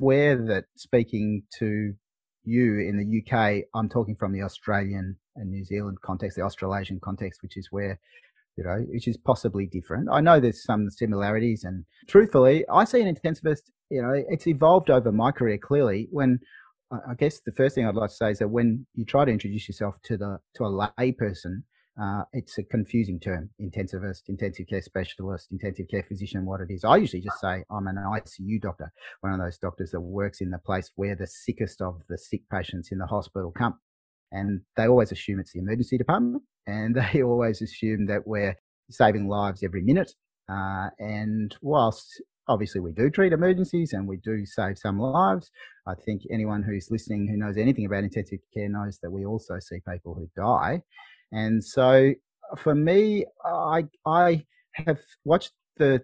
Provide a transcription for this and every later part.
aware that speaking to you in the UK, I'm talking from the Australian and New Zealand context, the Australasian context, which is where, you know, which is possibly different. I know there's some similarities, and truthfully, I see an intensivist, you know, it's evolved over my career clearly. When I guess the first thing I'd like to say is that when you try to introduce yourself to the to a lay person, uh, it's a confusing term intensivist, intensive care specialist, intensive care physician, what it is. I usually just say I'm an ICU doctor, one of those doctors that works in the place where the sickest of the sick patients in the hospital come. And they always assume it's the emergency department, and they always assume that we're saving lives every minute. Uh, and whilst obviously we do treat emergencies and we do save some lives, I think anyone who's listening who knows anything about intensive care knows that we also see people who die. And so for me, I, I have watched the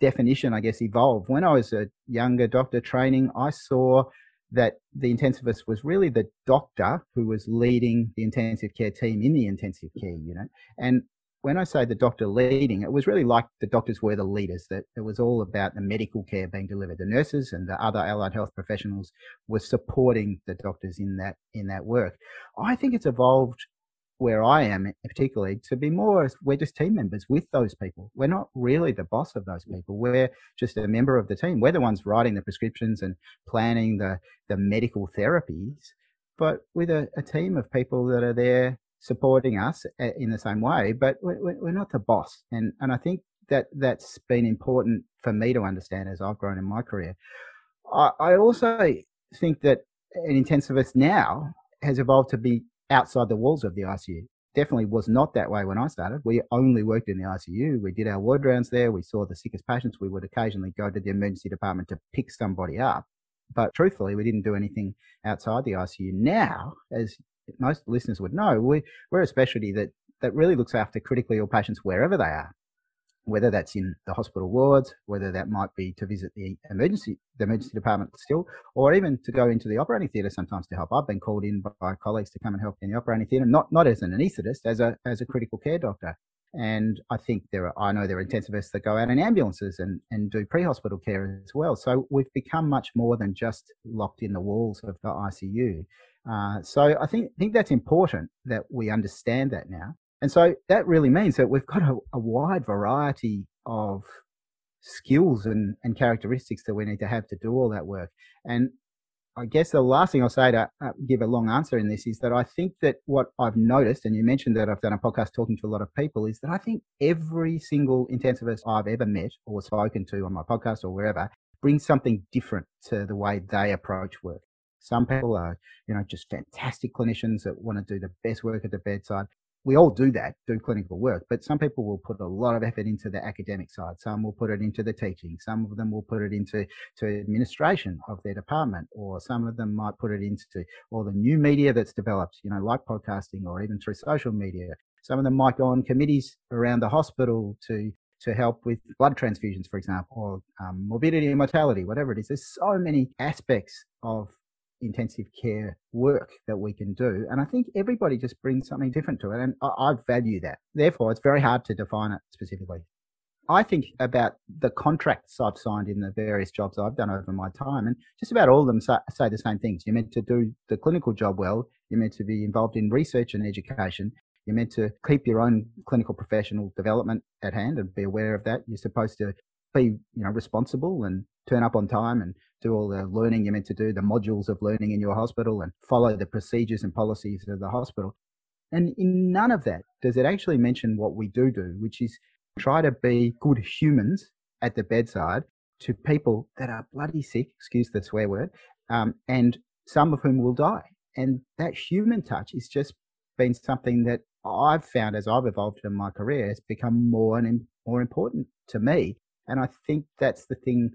definition, I guess, evolve. When I was a younger doctor training, I saw that the intensivist was really the doctor who was leading the intensive care team in the intensive care unit. And when I say the doctor leading, it was really like the doctors were the leaders, that it was all about the medical care being delivered. The nurses and the other allied health professionals were supporting the doctors in that, in that work. I think it's evolved where I am particularly to be more we're just team members with those people. We're not really the boss of those mm. people. We're just a member of the team. We're the ones writing the prescriptions and planning the the medical therapies, but with a, a team of people that are there supporting us in the same way. But we're, we're not the boss, and and I think that that's been important for me to understand as I've grown in my career. I, I also think that an intensivist now has evolved to be outside the walls of the ICU. Definitely was not that way when I started. We only worked in the ICU. We did our ward rounds there. We saw the sickest patients. We would occasionally go to the emergency department to pick somebody up. But truthfully, we didn't do anything outside the ICU. Now, as most listeners would know, we, we're a specialty that, that really looks after critically ill patients wherever they are whether that's in the hospital wards, whether that might be to visit the emergency the emergency department still, or even to go into the operating theatre sometimes to help. I've been called in by colleagues to come and help in the operating theatre, not not as an anaesthetist, as a as a critical care doctor. And I think there are I know there are intensivists that go out in ambulances and, and do pre hospital care as well. So we've become much more than just locked in the walls of the ICU. Uh, so I think think that's important that we understand that now. And so that really means that we've got a, a wide variety of skills and, and characteristics that we need to have to do all that work. And I guess the last thing I'll say to uh, give a long answer in this is that I think that what I've noticed, and you mentioned that I've done a podcast talking to a lot of people, is that I think every single intensivist I've ever met or spoken to on my podcast or wherever brings something different to the way they approach work. Some people are, you know, just fantastic clinicians that want to do the best work at the bedside we all do that, do clinical work, but some people will put a lot of effort into the academic side. Some will put it into the teaching. Some of them will put it into to administration of their department, or some of them might put it into all the new media that's developed, you know, like podcasting or even through social media. Some of them might go on committees around the hospital to to help with blood transfusions, for example, or um, morbidity and mortality, whatever it is. There's so many aspects of intensive care work that we can do. And I think everybody just brings something different to it. And I, I, value that. Therefore, it's very hard to define it specifically. I think about the contracts I've signed in the various jobs I've done over my time, and just about all of them say, say the same things. You're meant to do the clinical job well. You're meant to be involved in research and education. You're meant to keep your own clinical professional development at hand and be aware of that. You're supposed to be, you know, responsible and turn up on time and do all the learning you're meant to do, the modules of learning in your hospital and follow the procedures and policies of the hospital. And in none of that does it actually mention what we do do, which is try to be good humans at the bedside to people that are bloody sick, excuse the swear word, um, and some of whom will die. And that human touch has just been something that I've found as I've evolved in my career has become more and more important to me. And I think that's the thing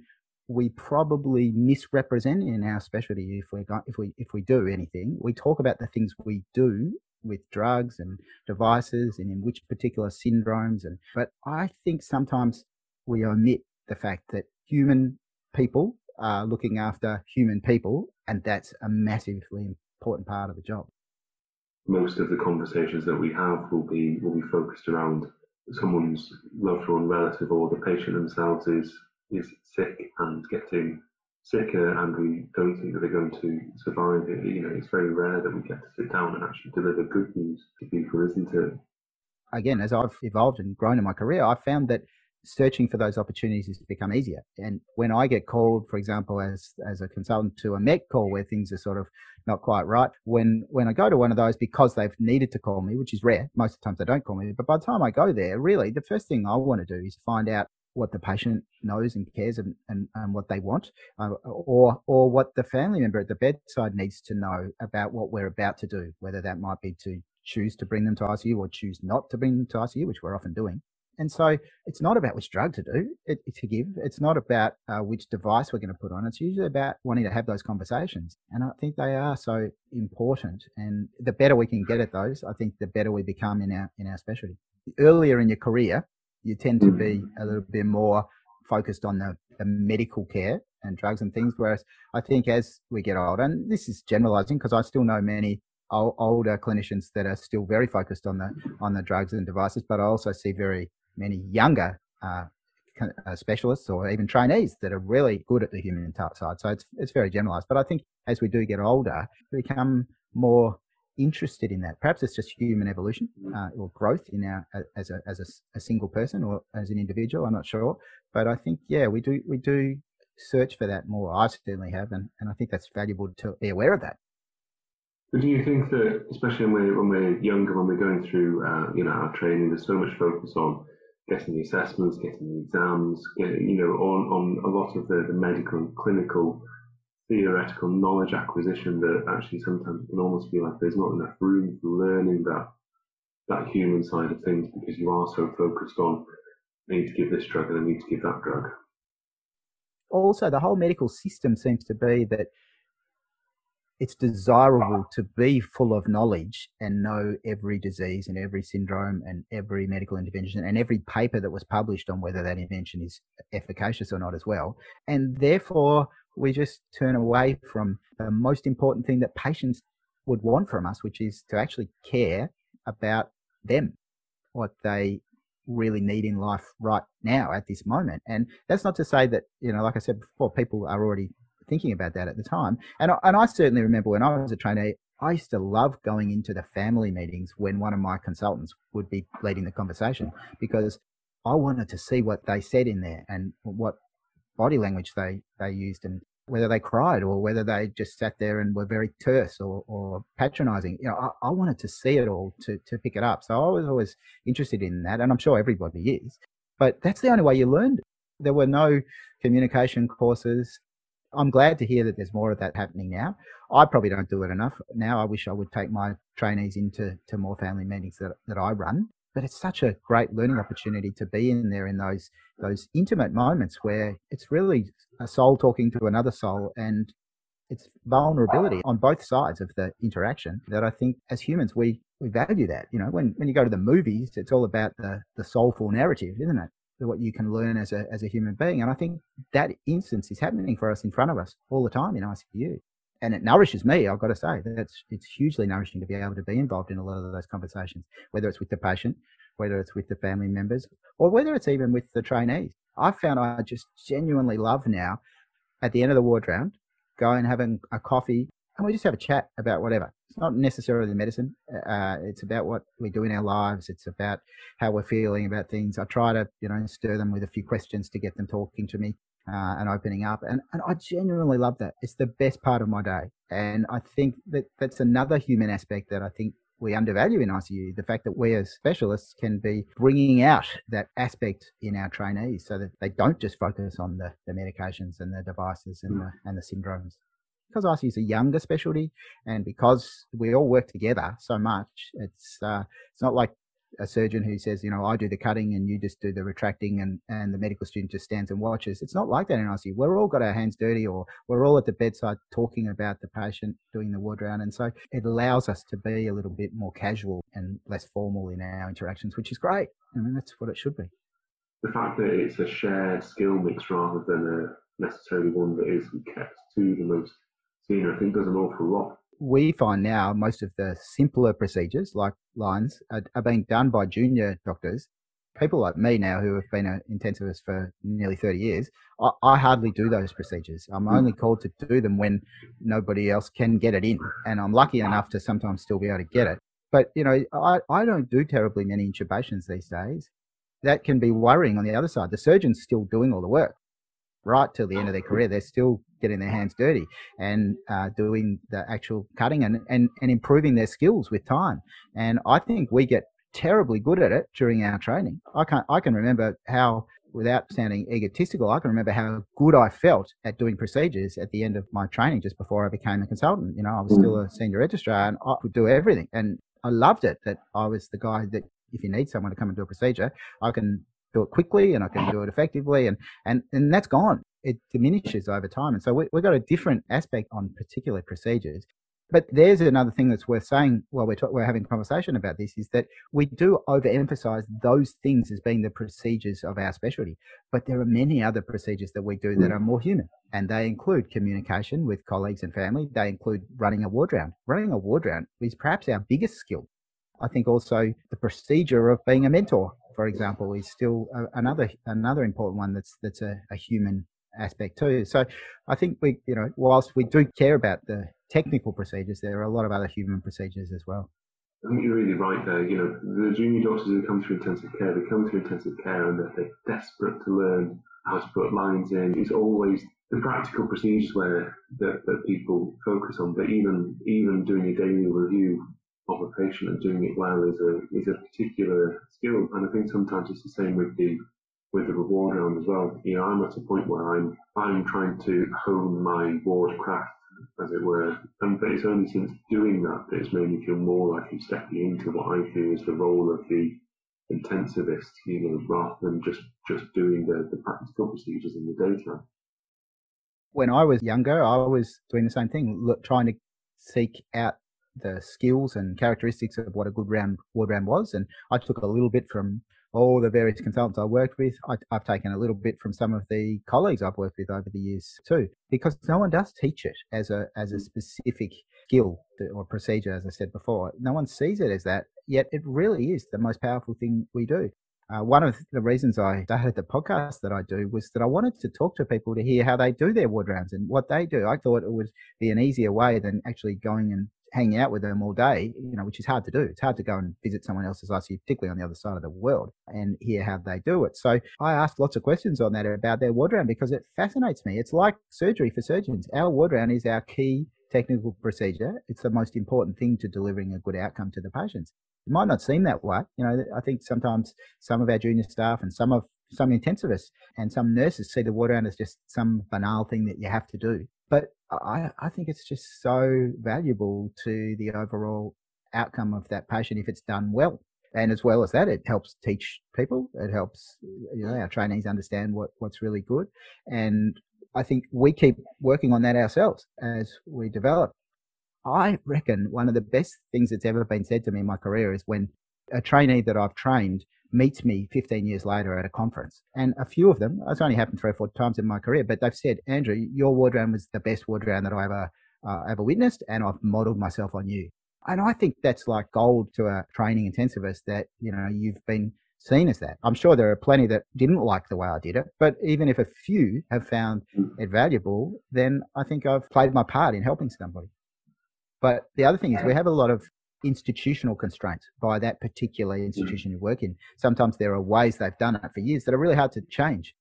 we probably misrepresent in our specialty if we if we if we do anything. We talk about the things we do with drugs and devices and in which particular syndromes and but I think sometimes we omit the fact that human people are looking after human people and that's a massively important part of the job. Most of the conversations that we have will be will be focused around someone's loved one, relative, or the patient themselves is is sick and getting sicker, and we don't think that they're going to survive it. You know, it's very rare that we get to sit down and actually deliver good news to people, isn't it? Again, as I've evolved and grown in my career, I've found that searching for those opportunities has become easier. And when I get called, for example, as as a consultant to a MET call where things are sort of not quite right, when when I go to one of those because they've needed to call me, which is rare, most of the times they don't call me, but by the time I go there, really the first thing I want to do is find out what the patient knows and cares and, and, and what they want, uh, or or what the family member at the bedside needs to know about what we're about to do, whether that might be to choose to bring them to ICU or choose not to bring them to ICU, which we're often doing. And so it's not about which drug to do, it, to give. It's not about uh, which device we're going to put on. It's usually about wanting to have those conversations. And I think they are so important. And the better we can get at those, I think the better we become in our in our specialty. Earlier in your career, you tend to be a little bit more focused on the, the medical care and drugs and things. Whereas I think as we get older, and this is generalizing because I still know many older clinicians that are still very focused on the on the drugs and devices, but I also see very many younger uh, uh, specialists or even trainees that are really good at the human side. So it's it's very generalized. But I think as we do get older, we become more interested in that. Perhaps it's just human evolution uh, or growth in our as a as a, a, single person or as an individual. I'm not sure, but I think yeah, we do we do search for that more. I certainly have, and, and I think that's valuable to be aware of that. But do you think that, especially when we're, when we're younger, when we're going through uh, you know our training, there's so much focus on getting the assessments, getting the exams, getting, you know, on, on a lot of the, the medical and clinical theoretical knowledge acquisition that actually sometimes can almost feel like there's not enough room for learning that that human side of things because you are so focused on I need to give this drug and I need to give that drug. Also, the whole medical system seems to be that it's desirable to be full of knowledge and know every disease and every syndrome and every medical intervention and every paper that was published on whether that intervention is efficacious or not as well. And therefore, we just turn away from the most important thing that patients would want from us, which is to actually care about them, what they really need in life right now at this moment. And that's not to say that, you know, like I said before, people are already thinking about that at the time. And and I certainly remember when I was a trainee, I used to love going into the family meetings when one of my consultants would be leading the conversation because I wanted to see what they said in there and what body language they they used and whether they cried or whether they just sat there and were very terse or, or patronizing. You know, I, I wanted to see it all to, to pick it up. So I was always interested in that, and I'm sure everybody is. But that's the only way you learned. There were no communication courses. I'm glad to hear that there's more of that happening now. I probably don't do it enough. Now I wish I would take my trainees into to more family meetings that, that I run. But it's such a great learning opportunity to be in there in those those intimate moments where it's really a soul talking to another soul and it's vulnerability on both sides of the interaction that I think as humans we we value that. You know, when, when you go to the movies, it's all about the, the soulful narrative, isn't it? what you can learn as a as a human being. And I think that instance is happening for us in front of us all the time in ICU. And it nourishes me, I've got to say. That's it's hugely nourishing to be able to be involved in a lot of those conversations, whether it's with the patient, whether it's with the family members, or whether it's even with the trainees. I found I just genuinely love now at the end of the ward round, going and having a coffee and we just have a chat about whatever. It's not necessarily the medicine. Uh, it's about what we do in our lives. It's about how we're feeling about things. I try to, you know, stir them with a few questions to get them talking to me uh, and opening up. And, and I genuinely love that. It's the best part of my day. And I think that that's another human aspect that I think we undervalue in ICU the fact that we as specialists can be bringing out that aspect in our trainees so that they don't just focus on the, the medications and the devices and the, and the syndromes because ICU is a younger specialty, and because we all work together so much, it's uh, it's not like a surgeon who says, you know, I do the cutting and you just do the retracting, and and the medical student just stands and watches. It's not like that in ICU. We're all got our hands dirty, or we're all at the bedside talking about the patient doing the ward round, and so it allows us to be a little bit more casual and less formal in our interactions, which is great. I mean, that's what it should be. The fact that it's a shared skill mix rather than a necessarily one that is kept to the most senior, I think there's an awful lot. We find now most of the simpler procedures, like lines, are, are being done by junior doctors people like me now who have been an intensivist for nearly 30 years, I, I, hardly do those procedures. I'm hmm. only called to do them when nobody else can get it in. And I'm lucky enough to sometimes still be able to get it. But, you know, I, I don't do terribly many intubations these days. That can be worrying on the other side. The surgeon's still doing all the work right till the end of their career. They're still getting their hands dirty and uh, doing the actual cutting and, and, and improving their skills with time. And I think we get terribly good at it during our training. I can I can remember how without sounding egotistical, I can remember how good I felt at doing procedures at the end of my training just before I became a consultant. You know, I was still a senior registrar and I could do everything. And I loved it that I was the guy that if you need someone to come and do a procedure, I can do it quickly and I can do it effectively and, and, and that's gone. It diminishes over time. And so we, we've got a different aspect on particular procedures. But there's another thing that's worth saying while we're, we're having conversation about this is that we do overemphasize those things as being the procedures of our specialty. But there are many other procedures that we do that are more human, and they include communication with colleagues and family. They include running a ward round. Running a ward round is perhaps our biggest skill. I think also the procedure of being a mentor, for example, is still a, another another important one that's that's a, a human aspect too. So I think we, you know, whilst we do care about the technical procedures, there are a lot of other human procedures as well. I think you're really right there. You know, the junior doctors who come through intensive care, they come through intensive care and they're, they're desperate to learn how to put lines in. It's always the practical procedures where that, that people focus on, but even even doing a daily review of a patient and doing it well is a is a particular skill. And I think sometimes it's the same with the with the reward round as well. You know, I'm at a point where I'm I'm trying to hone my ward craft, as it were. And but it's only since doing that that it's made me feel more like I'm stepping into what I feel is the role of the intensivist, you know, rather than just just doing the, the practical procedures in the daytime. When I was younger, I was doing the same thing, look, trying to seek out the skills and characteristics of what a good round ward round was. And I took a little bit from all the various consultants I worked with. I, have taken a little bit from some of the colleagues I've worked with over the years too, because no one does teach it as a as a specific skill or procedure, as I said before. No one sees it as that. Yet it really is the most powerful thing we do. Uh, one of the reasons I started the podcast that I do was that I wanted to talk to people to hear how they do their ward rounds and what they do. I thought it would be an easier way than actually going and hanging out with them all day, you know, which is hard to do. It's hard to go and visit someone else's ICU, particularly on the other side of the world, and hear how they do it. So I asked lots of questions on that about their ward round because it fascinates me. It's like surgery for surgeons. Our ward round is our key technical procedure. It's the most important thing to delivering a good outcome to the patients. It might not seem that way. You know, I think sometimes some of our junior staff and some of some intensivists and some nurses see the ward round as just some banal thing that you have to do. But I, I think it's just so valuable to the overall outcome of that patient if it's done well. And as well as that, it helps teach people. It helps you know mm. our trainees understand what, what's really good. And I think we keep working on that ourselves as we develop. I reckon one of the best things that's ever been said to me in my career is when a trainee that I've trained meets me 15 years later at a conference. And a few of them, it's only happened three or four times in my career, but they've said, Andrew, your ward round was the best ward round that I ever, uh, ever witnessed, and I've modeled myself on you. And I think that's like gold to a training intensivist that, you know, you've been seen as that. I'm sure there are plenty that didn't like the way I did it, but even if a few have found it valuable, then I think I've played my part in helping somebody. But the other thing is we have a lot of institutional constraints by that particular mm. institution you work in. Sometimes there are ways they've done it for years that are really hard to change.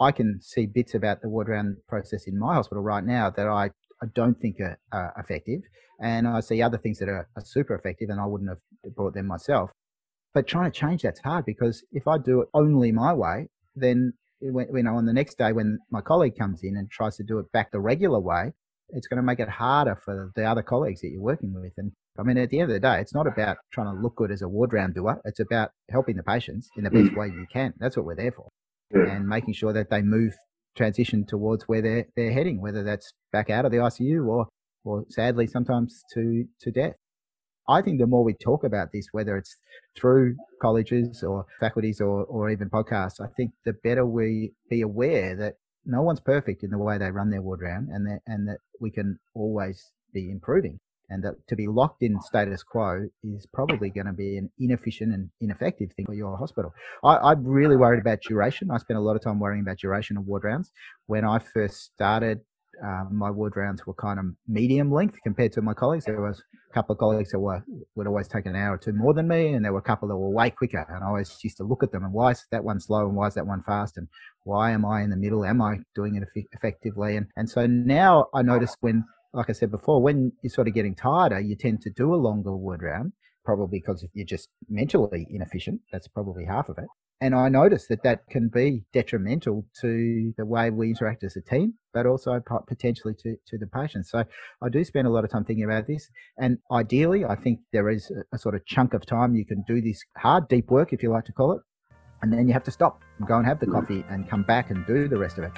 I can see bits about the ward round process in my hospital right now that I, I don't think are, are effective. And I see other things that are, are super effective and I wouldn't have brought them myself. But trying to change that's hard because if I do it only my way, then when, you know, on the next day when my colleague comes in and tries to do it back the regular way, it's going to make it harder for the other colleagues that you're working with. And I mean, at the end of the day, it's not about trying to look good as a ward round doer. It's about helping the patients in the best mm. way you can. That's what we're there for. Yeah. And making sure that they move, transition towards where they're, they're heading, whether that's back out of the ICU or, or sadly sometimes to, to death. I think the more we talk about this, whether it's through colleges or faculties or, or even podcasts, I think the better we be aware that no one's perfect in the way they run their ward round and that, and that we can always be improving. And that to be locked in status quo is probably going to be an inefficient and ineffective thing for your hospital. I, am really worried about duration. I spent a lot of time worrying about duration of ward rounds. When I first started, um, my ward rounds were kind of medium length compared to my colleagues. There was a couple of colleagues that were would always take an hour or two more than me, and there were a couple that were way quicker. And I always used to look at them and why is that one slow and why is that one fast and why am I in the middle? Am I doing it effectively? And and so now I notice when like I said before, when you're sort of getting tireder, eh, you tend to do a longer ward round, probably because you're just mentally inefficient. That's probably half of it. And I notice that that can be detrimental to the way we interact as a team, but also potentially to, to the patient. So I do spend a lot of time thinking about this. And ideally, I think there is a, a sort of chunk of time you can do this hard, deep work, if you like to call it. And then you have to stop and go and have the mm. coffee and come back and do the rest of it.